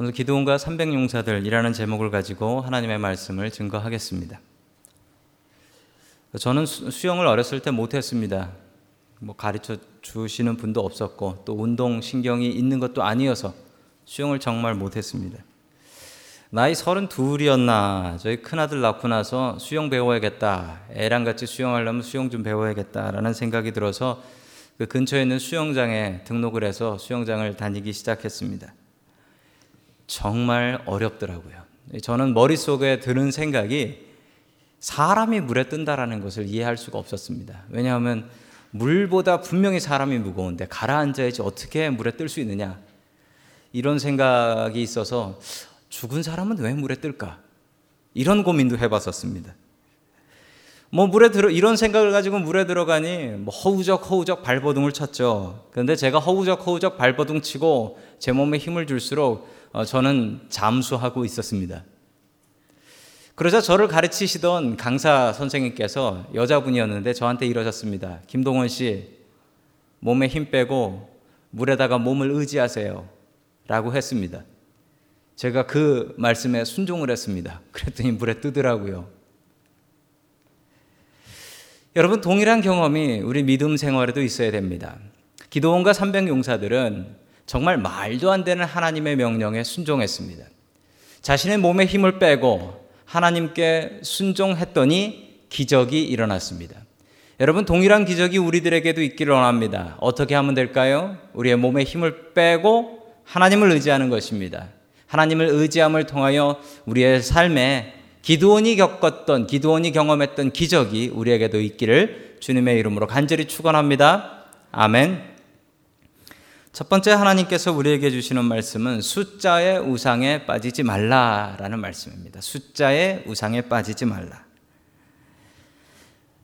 오늘 기도원과 300용사들이라는 제목을 가지고 하나님의 말씀을 증거하겠습니다. 저는 수영을 어렸을 때 못했습니다. 뭐 가르쳐 주시는 분도 없었고 또 운동 신경이 있는 것도 아니어서 수영을 정말 못했습니다. 나이 서른 둘이었나 저희 큰아들 낳고 나서 수영 배워야겠다 애랑 같이 수영하려면 수영 좀 배워야겠다라는 생각이 들어서 그 근처에 있는 수영장에 등록을 해서 수영장을 다니기 시작했습니다. 정말 어렵더라고요. 저는 머릿속에 드는 생각이 사람이 물에 뜬다라는 것을 이해할 수가 없었습니다. 왜냐하면 물보다 분명히 사람이 무거운데 가라앉아야지 어떻게 물에 뜰 수 있느냐 이런 생각이 있어서 죽은 사람은 왜 물에 뜰까? 이런 고민도 해봤었습니다. 뭐 물에 들어 이런 생각을 가지고 물에 들어가니 뭐 허우적 허우적 발버둥을 쳤죠. 그런데 제가 허우적 허우적 발버둥 치고 제 몸에 힘을 줄수록 어, 저는 잠수하고 있었습니다. 그러자 저를 가르치시던 강사 선생님께서 여자분이었는데 저한테 이러셨습니다. 김동원 씨, 몸에 힘 빼고 물에다가 몸을 의지하세요. 라고 했습니다. 제가 그 말씀에 순종을 했습니다. 그랬더니 물에 뜨더라고요. 여러분, 동일한 경험이 우리 믿음 생활에도 있어야 됩니다. 기도원과 300용사들은 정말 말도 안 되는 하나님의 명령에 순종했습니다. 자신의 몸에 힘을 빼고 하나님께 순종했더니 기적이 일어났습니다. 여러분, 동일한 기적이 우리들에게도 있기를 원합니다. 어떻게 하면 될까요? 우리의 몸에 힘을 빼고 하나님을 의지하는 것입니다. 하나님을 의지함을 통하여 우리의 삶에 기도원이 겪었던 기도원이 경험했던 기적이 우리에게도 있기를 주님의 이름으로 간절히 축원합니다. 아멘. 첫 번째 하나님께서 우리에게 주시는 말씀은 숫자의 우상에 빠지지 말라라는 말씀입니다. 숫자의 우상에 빠지지 말라.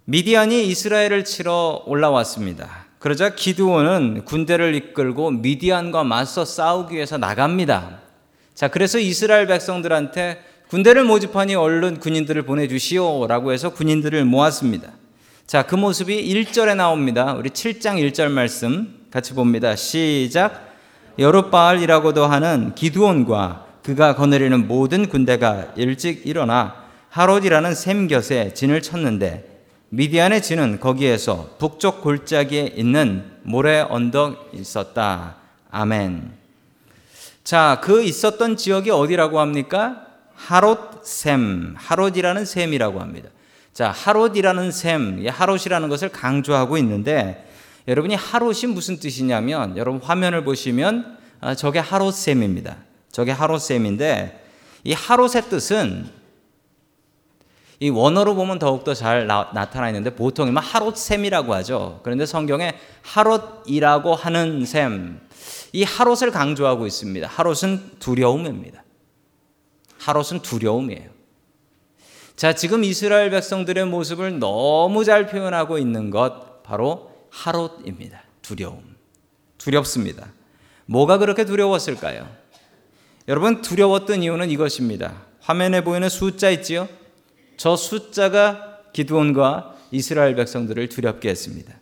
미디안이 이스라엘을 치러 올라왔습니다. 그러자 기드온은 군대를 이끌고 미디안과 맞서 싸우기 위해서 나갑니다. 자, 그래서 이스라엘 백성들한테 군대를 모집하니 얼른 군인들을 보내주시오라고 해서 군인들을 모았습니다. 자, 그 모습이 1절에 나옵니다. 우리 7장 1절 말씀 같이 봅니다. 시작. 여룻바알이라고도 하는 기두온과 그가 거느리는 모든 군대가 일찍 일어나 하롯이라는 샘 곁에 진을 쳤는데 미디안의 진은 거기에서 북쪽 골짜기에 있는 모래 언덕 있었다. 아멘. 자, 그 있었던 지역이 어디라고 합니까? 하롯 샘, 하롯이라는 샘이라고 합니다. 자, 하롯이라는 샘, 하롯이라는 것을 강조하고 있는데 여러분이 하롯이 무슨 뜻이냐면 여러분 화면을 보시면 아, 저게 하롯 샘입니다. 저게 하롯 샘인데 이 하롯의 뜻은 이 원어로 보면 더욱더 잘 나, 타나 있는데 보통 하롯 샘이라고 하죠. 그런데 성경에 하롯이라고 하는 샘, 이 하롯을 강조하고 있습니다. 하롯은 두려움입니다. 하롯은 두려움이에요. 자, 지금 이스라엘 백성들의 모습을 너무 잘 표현하고 있는 것 바로 하롯입니다. 두려움. 두렵습니다. 뭐가 그렇게 두려웠을까요? 여러분 두려웠던 이유는 이것입니다. 화면에 보이는 숫자 있지요? 저 숫자가 기드온과 이스라엘 백성들을 두렵게 했습니다.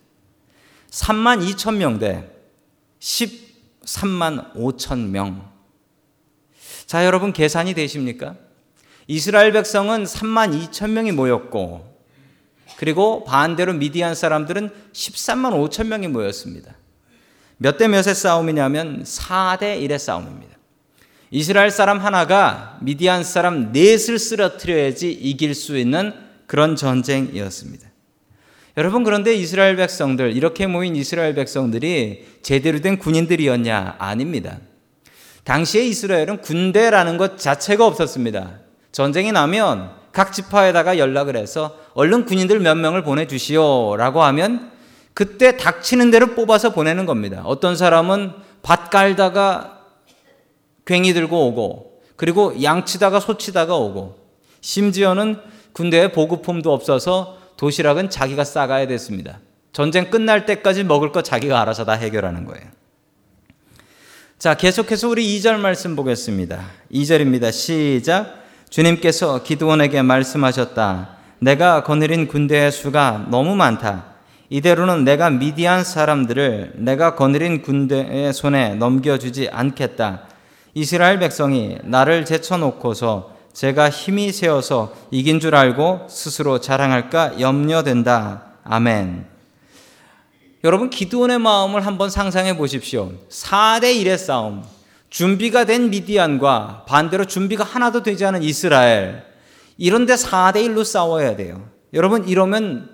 3만 2천 명대 3만 5천 명. 자, 여러분 계산이 되십니까? 이스라엘 백성은 3만 2천 명이 모였고, 그리고 반대로 미디안 사람들은 13만 5천 명이 모였습니다. 몇 대 몇의 싸움이냐면 4대 1의 싸움입니다. 이스라엘 사람 하나가 미디안 사람 넷을 쓰러뜨려야지 이길 수 있는 그런 전쟁이었습니다. 여러분 그런데 이스라엘 백성들 이렇게 모인 이스라엘 백성들이 제대로 된 군인들이었냐? 아닙니다. 당시에 이스라엘은 군대라는 것 자체가 없었습니다. 전쟁이 나면 각 지파에다가 연락을 해서 얼른 군인들 몇 명을 보내주시오라고 하면 그때 닥치는 대로 뽑아서 보내는 겁니다. 어떤 사람은 밭 깔다가 괭이 들고 오고 그리고 양치다가 소치다가 오고 심지어는 군대에 보급품도 없어서 도시락은 자기가 싸가야 됐습니다. 전쟁 끝날 때까지 먹을 거 자기가 알아서 다 해결하는 거예요. 자, 계속해서 우리 2절 말씀 보겠습니다. 2절입니다. 시작. 주님께서 기드원에게 말씀하셨다. 내가 거느린 군대의 수가 너무 많다. 이대로는 내가 미디안 사람들을 내가 거느린 군대의 손에 넘겨주지 않겠다. 이스라엘 백성이 나를 제쳐놓고서 제가 힘이 세어서 이긴 줄 알고 스스로 자랑할까 염려된다. 아멘. 여러분, 기드온의 마음을 한번 상상해 보십시오. 4대 1의 싸움. 준비가 된 미디안과 반대로 준비가 하나도 되지 않은 이스라엘. 이런데 4대 1로 싸워야 돼요. 여러분, 이러면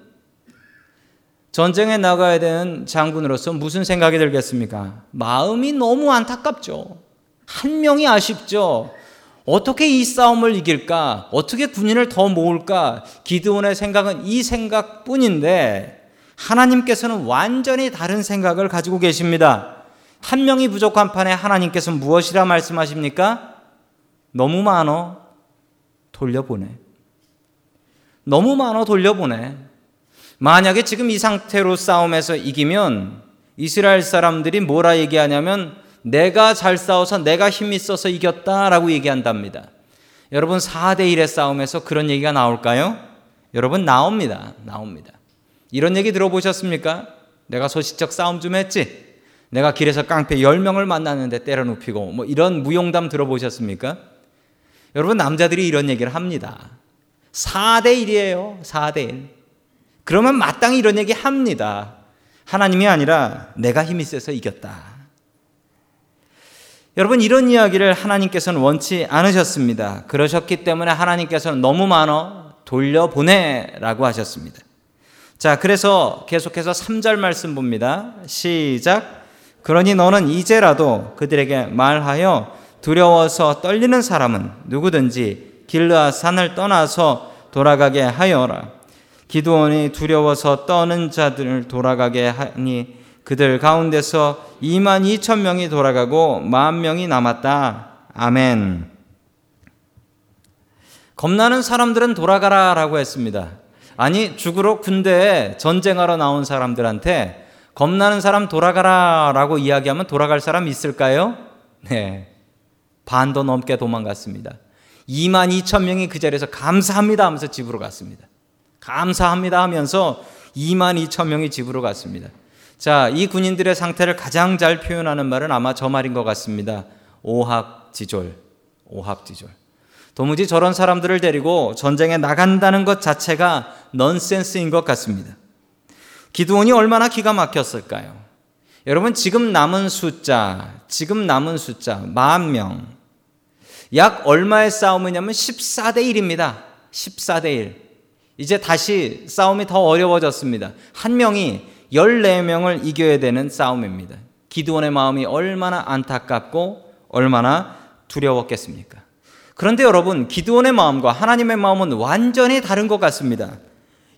전쟁에 나가야 되는 장군으로서 무슨 생각이 들겠습니까? 마음이 너무 안타깝죠. 한 명이 아쉽죠. 어떻게 이 싸움을 이길까? 어떻게 군인을 더 모을까? 기드온의 생각은 이 생각뿐인데 하나님께서는 완전히 다른 생각을 가지고 계십니다. 한 명이 부족한 판에 하나님께서 무엇이라 말씀하십니까? 너무 많어. 돌려보내. 너무 많어. 돌려보내. 만약에 지금 이 상태로 싸움에서 이기면 이스라엘 사람들이 뭐라 얘기하냐면 내가 잘 싸워서 내가 힘 있어서 이겼다라고 얘기한답니다. 여러분 4대 1의 싸움에서 그런 얘기가 나올까요? 여러분 나옵니다. 나옵니다. 이런 얘기 들어보셨습니까? 내가 소시적 싸움 좀 했지. 내가 길에서 깡패 10명을 만났는데 때려 눕히고 뭐 이런 무용담 들어보셨습니까? 여러분 남자들이 이런 얘기를 합니다. 4대 1이에요. 4대 1. 그러면 마땅히 이런 얘기 합니다. 하나님이 아니라 내가 힘이 세서 이겼다. 여러분 이런 이야기를 하나님께서는 원치 않으셨습니다. 그러셨기 때문에 하나님께서는 너무 많어 돌려보내라고 하셨습니다. 자, 그래서 계속해서 3절 말씀 봅니다. 시작. 그러니 너는 이제라도 그들에게 말하여 두려워서 떨리는 사람은 누구든지 길르아 산을 떠나서 돌아가게 하여라. 기도원이 두려워서 떠는 자들을 돌아가게 하니 그들 가운데서 2만 2천 명이 돌아가고 만 명이 남았다. 아멘. 겁나는 사람들은 돌아가라라고 했습니다. 아니 죽으러 군대에 전쟁하러 나온 사람들한테 겁나는 사람 돌아가라 라고 이야기하면 돌아갈 사람 있을까요? 네. 반도 넘게 도망갔습니다. 2만 2천 명이 그 자리에서 감사합니다 하면서 집으로 갔습니다. 감사합니다 하면서 2만 2천 명이 집으로 갔습니다. 자, 이 군인들의 상태를 가장 잘 표현하는 말은 아마 저 말인 것 같습니다. 오합지졸. 오합지졸. 도무지 저런 사람들을 데리고 전쟁에 나간다는 것 자체가 넌센스인 것 같습니다. 기도원이 얼마나 기가 막혔을까요? 여러분, 지금 남은 숫자, 지금 남은 숫자, 만 명. 약 얼마의 싸움이냐면 14대 1입니다. 14대 1. 이제 다시 싸움이 더 어려워졌습니다. 한 명이 14명을 이겨야 되는 싸움입니다. 기드원의 마음이 얼마나 안타깝고 얼마나 두려웠겠습니까? 그런데 여러분, 기드원의 마음과 하나님의 마음은 완전히 다른 것 같습니다.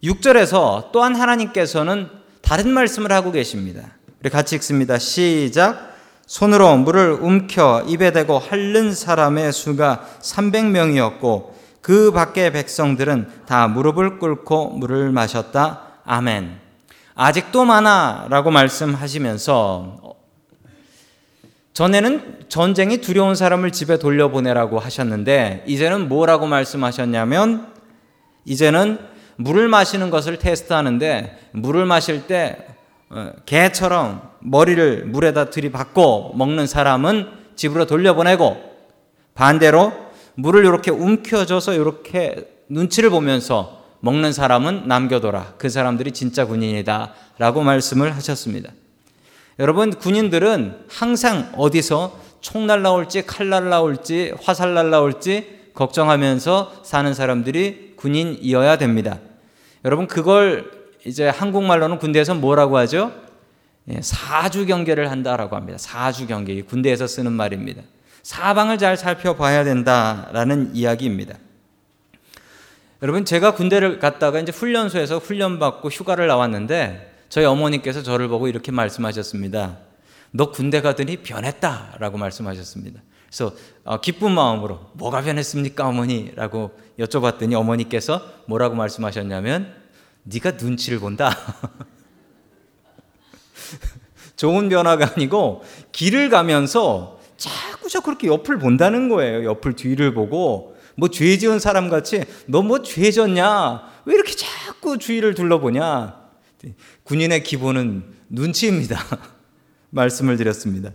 6절에서 또한 하나님께서는 다른 말씀을 하고 계십니다. 우리 같이 읽습니다. 시작. 손으로 물을 움켜 입에 대고 핥는 사람의 수가 300명이었고 그 밖의 백성들은 다 무릎을 꿇고 물을 마셨다. 아멘. 아직도 많아라고 말씀하시면서 전에는 전쟁이 두려운 사람을 집에 돌려보내라고 하셨는데 이제는 뭐라고 말씀하셨냐면 이제는 물을 마시는 것을 테스트하는데 물을 마실 때 어, 개처럼 머리를 물에다 들이받고 먹는 사람은 집으로 돌려보내고 반대로 물을 이렇게 움켜줘서 이렇게 눈치를 보면서 먹는 사람은 남겨둬라. 그 사람들이 진짜 군인이다. 라고 말씀을 하셨습니다. 여러분, 군인들은 항상 어디서 총 날라올지, 칼 날라올지, 화살 날라올지 걱정하면서 사는 사람들이 군인이어야 됩니다. 여러분, 그걸 이제 한국말로는 군대에서 뭐라고 하죠? 예, 사주 경계를 한다라고 합니다. 사주 경계. 군대에서 쓰는 말입니다. 사방을 잘 살펴봐야 된다라는 이야기입니다. 여러분 제가 군대를 갔다가 이제 훈련소에서 훈련 받고 휴가를 나왔는데 저희 어머니께서 저를 보고 이렇게 말씀하셨습니다. 너 군대 가더니 변했다라고 말씀하셨습니다. 그래서 어, 기쁜 마음으로 뭐가 변했습니까 어머니라고 여쭤봤더니 어머니께서 뭐라고 말씀하셨냐면 네가 눈치를 본다. 좋은 변화가 아니고 길을 가면서 자꾸저 그렇게 옆을 본다는 거예요. 옆을 뒤를 보고 뭐 죄 지은 사람 같이 너 뭐 죄 졌냐? 왜 이렇게 자꾸 주위를 둘러보냐? 군인의 기본은 눈치입니다. 말씀을 드렸습니다.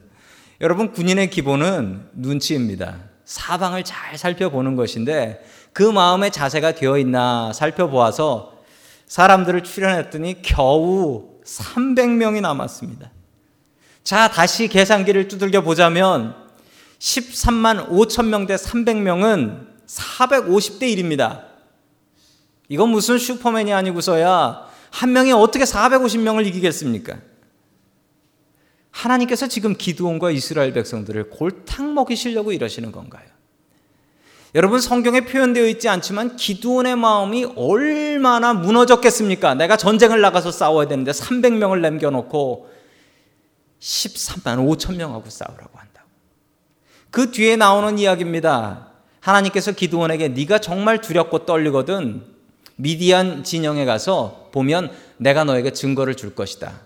여러분, 군인의 기본은 눈치입니다. 사방을 잘 살펴보는 것인데 그 마음의 자세가 되어 있나 살펴보아서 사람들을 출연했더니 겨우 300명이 남았습니다. 자, 다시 계산기를 두들겨 보자면 13만 5천 명 대 300명은 450대 1입니다. 이건 무슨 슈퍼맨이 아니고서야 한 명이 어떻게 450명을 이기겠습니까? 하나님께서 지금 기드온과 이스라엘 백성들을 골탕 먹이시려고 이러시는 건가요? 여러분 성경에 표현되어 있지 않지만 기드온의 마음이 얼마나 무너졌겠습니까? 내가 전쟁을 나가서 싸워야 되는데 300명을 남겨놓고 13만 5천 명하고 싸우라고 한다고. 그 뒤에 나오는 이야기입니다. 하나님께서 기드온에게 네가 정말 두렵고 떨리거든 미디안 진영에 가서 보면 내가 너에게 증거를 줄 것이다.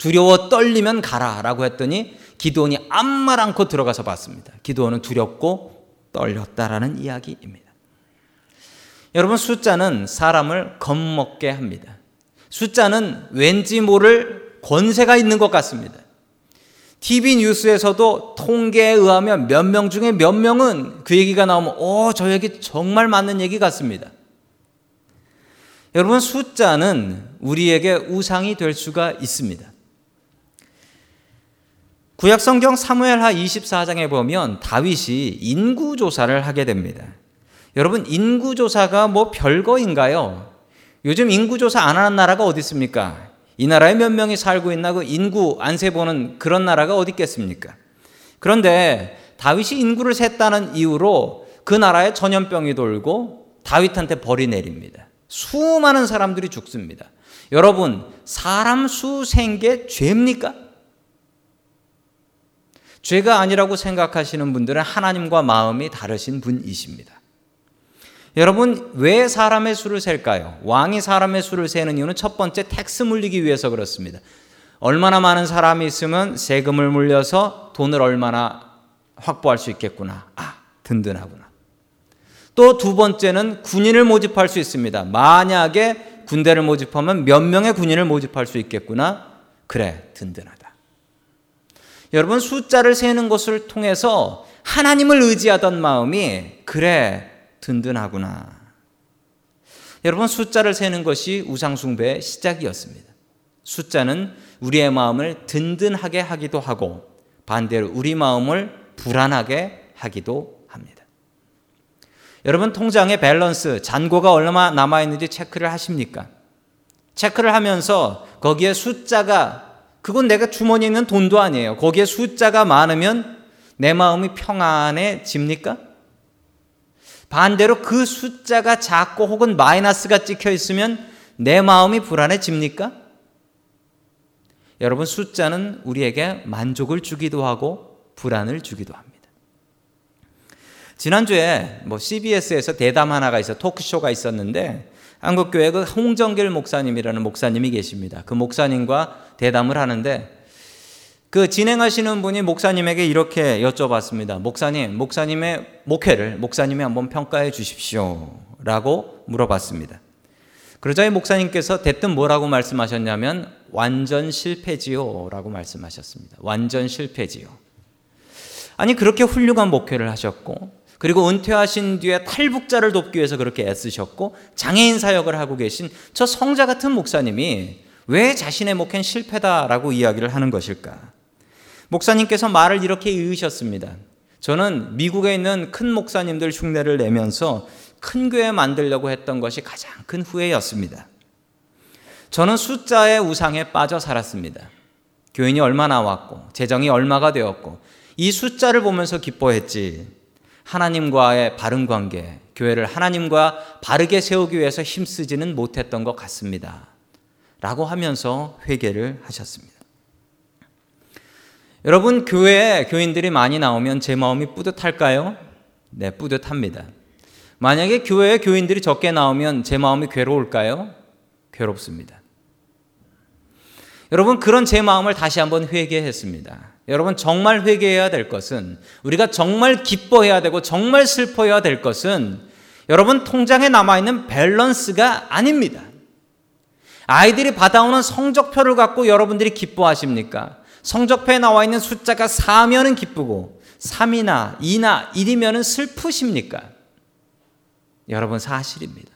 두려워 떨리면 가라라고 했더니 기도원이 아무 말 않고 들어가서 봤습니다. 기도원은 두렵고 떨렸다라는 이야기입니다. 여러분 숫자는 사람을 겁먹게 합니다. 숫자는 왠지 모를 권세가 있는 것 같습니다. TV 뉴스에서도 통계에 의하면 몇 명 중에 몇 명은 그 얘기가 나오면 오, 저 얘기 정말 맞는 얘기 같습니다. 여러분 숫자는 우리에게 우상이 될 수가 있습니다. 구약 성경 사무엘하 24장에 보면 다윗이 인구 조사를 하게 됩니다. 여러분, 인구 조사가 뭐 별거인가요? 요즘 인구 조사 안 하는 나라가 어디 있습니까? 이 나라에 몇 명이 살고 있나 그 인구 안 세보는 그런 나라가 어디 있겠습니까? 그런데 다윗이 인구를 셌다는 이유로 그 나라에 전염병이 돌고 다윗한테 벌이 내립니다. 수많은 사람들이 죽습니다. 여러분, 사람 수 센 게 죄입니까? 죄가 아니라고 생각하시는 분들은 하나님과 마음이 다르신 분이십니다. 여러분, 왜 사람의 수를 셀까요? 왕이 사람의 수를 세는 이유는 첫 번째 tax 물리기 위해서 그렇습니다. 얼마나 많은 사람이 있으면 세금을 물려서 돈을 얼마나 확보할 수 있겠구나. 아, 든든하구나. 또 두 번째는 군인을 모집할 수 있습니다. 만약에 군대를 모집하면 몇 명의 군인을 모집할 수 있겠구나. 그래, 든든하다. 여러분 숫자를 세는 것을 통해서 하나님을 의지하던 마음이 그래 든든하구나. 여러분 숫자를 세는 것이 우상숭배의 시작이었습니다. 숫자는 우리의 마음을 든든하게 하기도 하고 반대로 우리 마음을 불안하게 하기도 합니다. 여러분 통장의 밸런스 잔고가 얼마 남아 있는지 체크를 하십니까? 체크를 하면서 거기에 숫자가 그건 내가 주머니에 있는 돈도 아니에요. 거기에 숫자가 많으면 내 마음이 평안해집니까? 반대로 그 숫자가 작고 혹은 마이너스가 찍혀 있으면 내 마음이 불안해집니까? 여러분, 숫자는 우리에게 만족을 주기도 하고 불안을 주기도 합니다. 지난주에 뭐 CBS에서 대담 하나가 있어 토크쇼가 있었는데 한국교회 그 홍정길 목사님이라는 목사님이 계십니다. 그 목사님과 대담을 하는데 그 진행하시는 분이 목사님에게 이렇게 여쭤봤습니다. 목사님, 목사님의 목회를 목사님이 한번 평가해 주십시오. 라고 물어봤습니다. 그러자 이 목사님께서 대뜸 뭐라고 말씀하셨냐면 완전 실패지요. 라고 말씀하셨습니다. 완전 실패지요. 아니, 그렇게 훌륭한 목회를 하셨고, 그리고 은퇴하신 뒤에 탈북자를 돕기 위해서 그렇게 애쓰셨고 장애인 사역을 하고 계신 저 성자 같은 목사님이 왜 자신의 목회는 실패다라고 이야기를 하는 것일까? 목사님께서 말을 이렇게 이으셨습니다. 저는 미국에 있는 큰 목사님들 흉내를 내면서 큰 교회 만들려고 했던 것이 가장 큰 후회였습니다. 저는 숫자의 우상에 빠져 살았습니다. 교인이 얼마 나 왔고, 재정이 얼마가 되었고, 이 숫자를 보면서 기뻐했지. 하나님과의 바른 관계, 교회를 하나님과 바르게 세우기 위해서 힘쓰지는 못했던 것 같습니다. 라고 하면서 회개를 하셨습니다. 여러분, 교회에 교인들이 많이 나오면 제 마음이 뿌듯할까요? 네, 뿌듯합니다. 만약에 교회에 교인들이 적게 나오면 제 마음이 괴로울까요? 괴롭습니다. 여러분, 그런 제 마음을 다시 한번 회개했습니다. 여러분 정말 회개해야 될 것은 우리가 정말 기뻐해야 되고 정말 슬퍼해야 될 것은 여러분 통장에 남아 있는 밸런스가 아닙니다. 아이들이 받아오는 성적표를 갖고 여러분들이 기뻐하십니까? 성적표에 나와 있는 숫자가 4면은 기쁘고 3이나 2나 1이면은 슬프십니까? 여러분 사실입니다.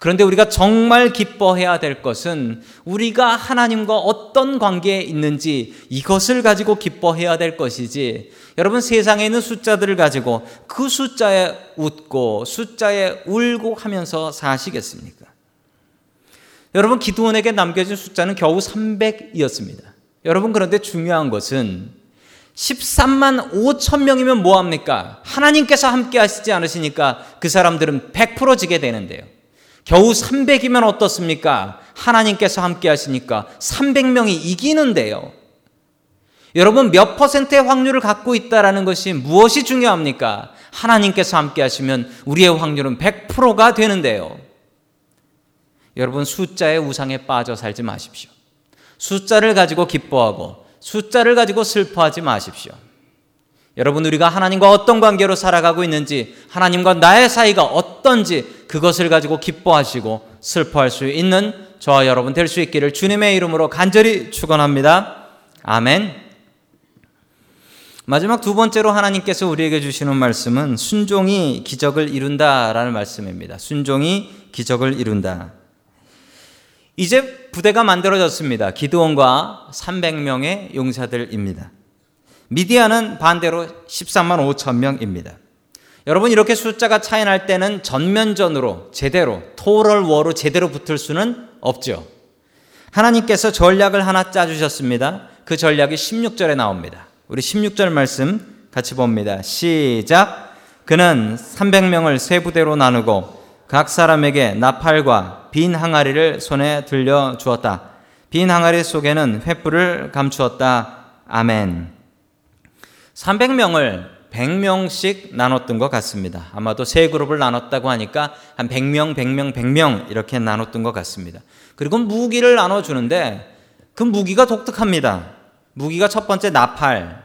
그런데 우리가 정말 기뻐해야 될 것은 우리가 하나님과 어떤 관계에 있는지 이것을 가지고 기뻐해야 될 것이지 여러분 세상에 있는 숫자들을 가지고 그 숫자에 웃고 숫자에 울고 하면서 사시겠습니까? 여러분 기도원에게 남겨진 숫자는 겨우 300이었습니다. 여러분 그런데 중요한 것은 13만 5천 명이면 뭐합니까? 하나님께서 함께 하시지 않으시니까 그 사람들은 100% 지게 되는데요. 겨우 300이면 어떻습니까? 하나님께서 함께 하시니까 300명이 이기는데요. 여러분 몇 퍼센트의 확률을 갖고 있다라는 것이 무엇이 중요합니까? 하나님께서 함께 하시면 우리의 확률은 100%가 되는데요. 여러분 숫자의 우상에 빠져 살지 마십시오. 숫자를 가지고 기뻐하고 숫자를 가지고 슬퍼하지 마십시오. 여러분 우리가 하나님과 어떤 관계로 살아가고 있는지 하나님과 나의 사이가 어떤지 그것을 가지고 기뻐하시고 슬퍼할 수 있는 저와 여러분 될 수 있기를 주님의 이름으로 간절히 축원합니다. 아멘. 마지막 두 번째로 하나님께서 우리에게 주시는 말씀은 순종이 기적을 이룬다라는 말씀입니다. 순종이 기적을 이룬다. 이제 부대가 만들어졌습니다. 기드온과 300명의 용사들입니다. 미디안은 반대로 13만 5천 명입니다. 여러분 이렇게 숫자가 차이 날 때는 전면전으로 제대로 토럴 워로 제대로 붙을 수는 없죠. 하나님께서 전략을 하나 짜 주셨습니다. 그 전략이 16절에 나옵니다. 우리 16절 말씀 같이 봅니다. 시작. 그는 300명을 세 부대로 나누고 각 사람에게 나팔과 빈 항아리를 손에 들려 주었다. 빈 항아리 속에는 횃불을 감추었다. 아멘. 300명을 100명씩 나눴던 것 같습니다. 아마도 세 그룹을 나눴다고 하니까 한 100명, 100명, 100명 이렇게 나눴던 것 같습니다. 그리고 무기를 나눠주는데 그 무기가 독특합니다. 무기가 첫 번째 나팔,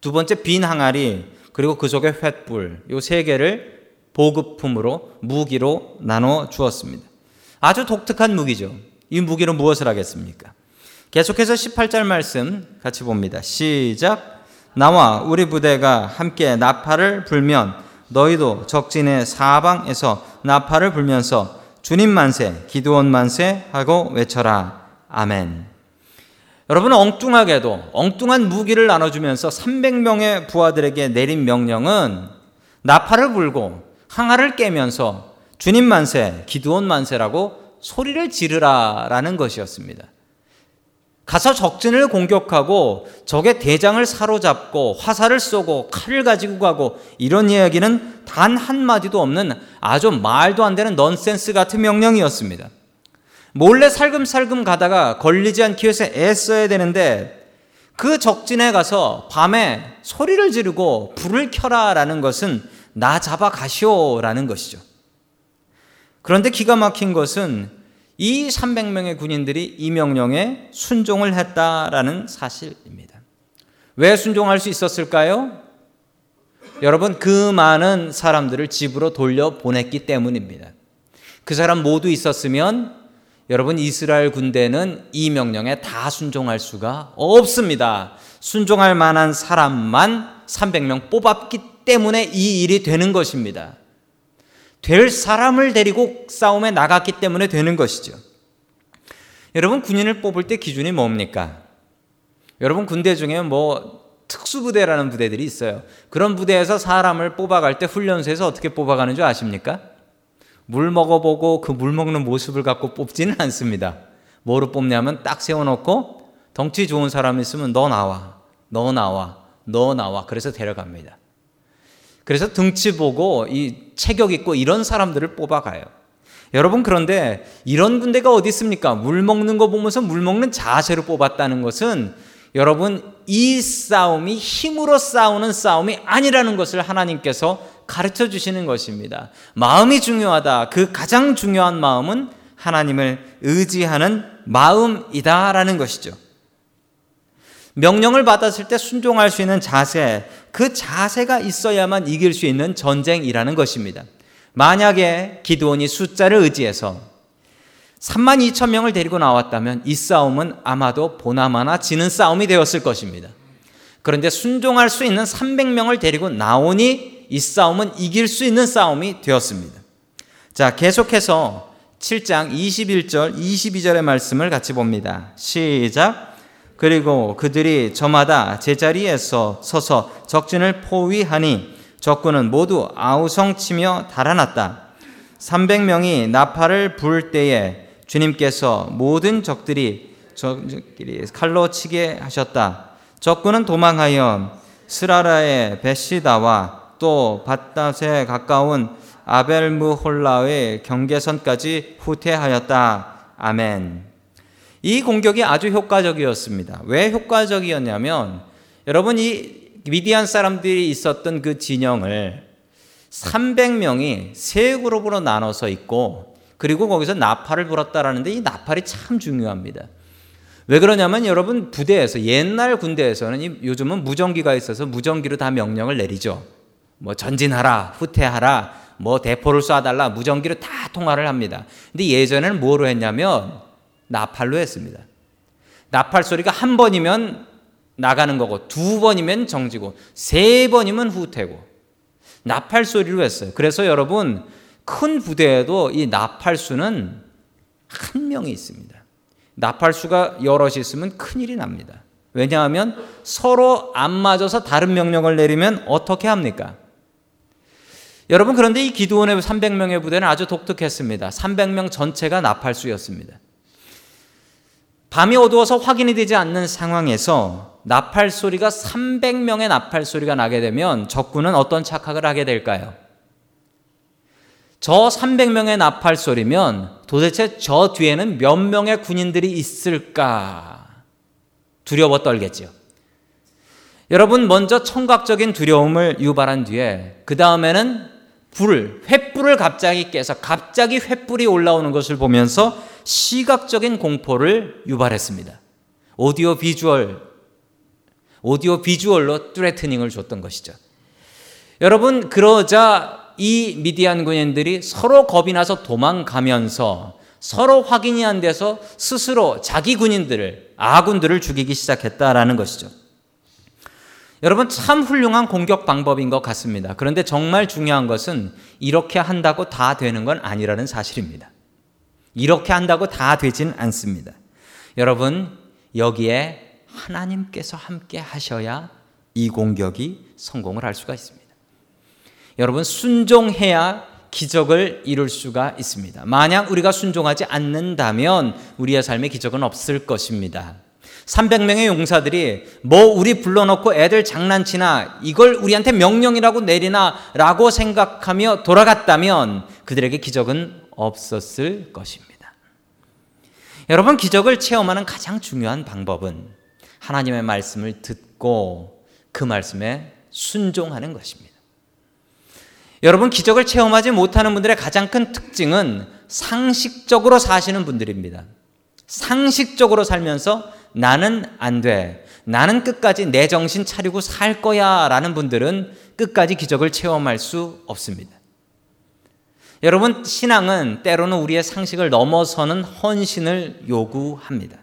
두 번째 빈 항아리, 그리고 그 속에 횃불, 요세 개를 보급품으로 무기로 나눠 주었습니다. 아주 독특한 무기죠. 이 무기로 무엇을 하겠습니까? 계속해서 18절 말씀 같이 봅니다. 시작. 나와 우리 부대가 함께 나팔을 불면 너희도 적진의 사방에서 나팔을 불면서 주님 만세, 기도원 만세 하고 외쳐라. 아멘. 여러분 엉뚱하게도 엉뚱한 무기를 나눠주면서 300명의 부하들에게 내린 명령은 나팔을 불고 항아를 깨면서 주님 만세, 기도원 만세라고 소리를 지르라라는 것이었습니다. 가서 적진을 공격하고 적의 대장을 사로잡고 화살을 쏘고 칼을 가지고 가고 이런 이야기는 단 한마디도 없는 아주 말도 안 되는 넌센스 같은 명령이었습니다. 몰래 살금살금 가다가 걸리지 않기 위해서 애써야 되는데 그 적진에 가서 밤에 소리를 지르고 불을 켜라라는 것은 나 잡아 가시오라는 것이죠. 그런데 기가 막힌 것은 이 300명의 군인들이 이 명령에 순종을 했다라는 사실입니다. 왜 순종할 수 있었을까요? 여러분, 그 많은 사람들을 집으로 돌려보냈기 때문입니다. 그 사람 모두 있었으면 여러분, 이스라엘 군대는 이 명령에 다 순종할 수가 없습니다. 순종할 만한 사람만 300명 뽑았기 때문에 이 일이 되는 것입니다. 될 사람을 데리고 싸움에 나갔기 때문에 되는 것이죠. 여러분 군인을 뽑을 때 기준이 뭡니까? 여러분 군대 중에 뭐 특수부대라는 부대들이 있어요. 그런 부대에서 사람을 뽑아갈 때 훈련소에서 어떻게 뽑아가는 줄 아십니까? 물 먹어보고 그 물 먹는 모습을 갖고 뽑지는 않습니다. 뭐로 뽑냐면 딱 세워놓고 덩치 좋은 사람 있으면 너 나와, 너 나와, 너 나와. 그래서 데려갑니다. 그래서 등치 보고 이 체격 있고 이런 사람들을 뽑아가요. 여러분 그런데 이런 군대가 어디 있습니까? 물 먹는 거 보면서 물 먹는 자세로 뽑았다는 것은 여러분 이 싸움이 힘으로 싸우는 싸움이 아니라는 것을 하나님께서 가르쳐 주시는 것입니다. 마음이 중요하다. 그 가장 중요한 마음은 하나님을 의지하는 마음이다라는 것이죠. 명령을 받았을 때 순종할 수 있는 자세, 그 자세가 있어야만 이길 수 있는 전쟁이라는 것입니다. 만약에 기도원이 숫자를 의지해서 3만 2천 명을 데리고 나왔다면 이 싸움은 아마도 보나마나 지는 싸움이 되었을 것입니다. 그런데 순종할 수 있는 300명을 데리고 나오니 이 싸움은 이길 수 있는 싸움이 되었습니다. 자, 계속해서 7장 21절, 22절의 말씀을 같이 봅니다. 시작. 그리고 그들이 저마다 제자리에서 서서 적진을 포위하니 적군은 모두 아우성치며 달아났다. 300명이 나팔을 불 때에 주님께서 모든 적들이 적끼리 칼로 치게 하셨다. 적군은 도망하여 스라라의 베시다와 또 밧닷에 가까운 아벨무홀라의 경계선까지 후퇴하였다. 아멘. 이 공격이 아주 효과적이었습니다. 왜 효과적이었냐면 여러분 이 미디안 사람들이 있었던 그 진영을 300명이 세 그룹으로 나눠서 있고 그리고 거기서 나팔을 불었다라는데 이 나팔이 참 중요합니다. 왜 그러냐면 여러분 부대에서 옛날 군대에서는 요즘은 무전기가 있어서 무전기로 다 명령을 내리죠. 뭐 전진하라, 후퇴하라, 뭐 대포를 쏴달라 무전기로 다 통화를 합니다. 근데 예전에는 뭐로 했냐면 나팔로 했습니다. 나팔 소리가 한 번이면 나가는 거고 두 번이면 정지고 세 번이면 후퇴고 나팔 소리로 했어요. 그래서 여러분 큰 부대에도 이 나팔수는 한 명이 있습니다. 나팔수가 여럿이 있으면 큰일이 납니다. 왜냐하면 서로 안 맞아서 다른 명령을 내리면 어떻게 합니까? 여러분 그런데 이 기도원의 300명의 부대는 아주 독특했습니다. 300명 전체가 나팔수였습니다. 밤이 어두워서 확인이 되지 않는 상황에서 나팔 소리가 300명의 나팔 소리가 나게 되면 적군은 어떤 착각을 하게 될까요? 저 300명의 나팔 소리면 도대체 저 뒤에는 몇 명의 군인들이 있을까 두려워 떨겠죠. 여러분 먼저 청각적인 두려움을 유발한 뒤에 그 다음에는 불, 횃불을 갑자기 깨서 갑자기 횃불이 올라오는 것을 보면서 시각적인 공포를 유발했습니다. 오디오 비주얼, 오디오 비주얼로 뚜레트닝을 줬던 것이죠. 여러분, 그러자 이 미디안 군인들이 서로 겁이 나서 도망가면서 서로 확인이 안 돼서 스스로 자기 군인들을, 아군들을 죽이기 시작했다라는 것이죠. 여러분 참 훌륭한 공격 방법인 것 같습니다. 그런데 정말 중요한 것은 이렇게 한다고 다 되는 건 아니라는 사실입니다. 이렇게 한다고 다 되진 않습니다. 여러분 여기에 하나님께서 함께 하셔야 이 공격이 성공을 할 수가 있습니다. 여러분 순종해야 기적을 이룰 수가 있습니다. 만약 우리가 순종하지 않는다면 우리의 삶에 기적은 없을 것입니다. 300명의 용사들이 뭐 우리 불러놓고 애들 장난치나 이걸 우리한테 명령이라고 내리나 라고 생각하며 돌아갔다면 그들에게 기적은 없었을 것입니다. 여러분, 기적을 체험하는 가장 중요한 방법은 하나님의 말씀을 듣고 그 말씀에 순종하는 것입니다. 여러분, 기적을 체험하지 못하는 분들의 가장 큰 특징은 상식적으로 사시는 분들입니다. 상식적으로 살면서 나는 안 돼. 나는 끝까지 내 정신 차리고 살 거야. 라는 분들은 끝까지 기적을 체험할 수 없습니다. 여러분, 신앙은 때로는 우리의 상식을 넘어서는 헌신을 요구합니다.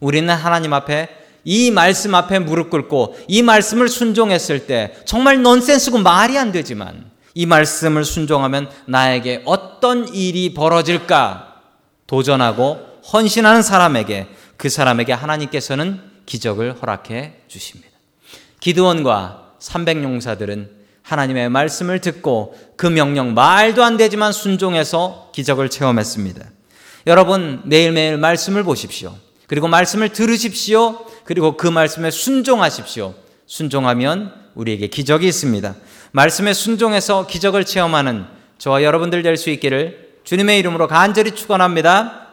우리는 하나님 앞에 이 말씀 앞에 무릎 꿇고 이 말씀을 순종했을 때 정말 넌센스고 말이 안 되지만 이 말씀을 순종하면 나에게 어떤 일이 벌어질까 도전하고 헌신하는 사람에게 그 사람에게 하나님께서는 기적을 허락해 주십니다. 기드원과 300용사들은 하나님의 말씀을 듣고 그 명령 말도 안 되지만 순종해서 기적을 체험했습니다. 여러분 매일매일 말씀을 보십시오. 그리고 말씀을 들으십시오. 그리고 그 말씀에 순종하십시오. 순종하면 우리에게 기적이 있습니다. 말씀에 순종해서 기적을 체험하는 저와 여러분들 될 수 있기를 주님의 이름으로 간절히 축원합니다.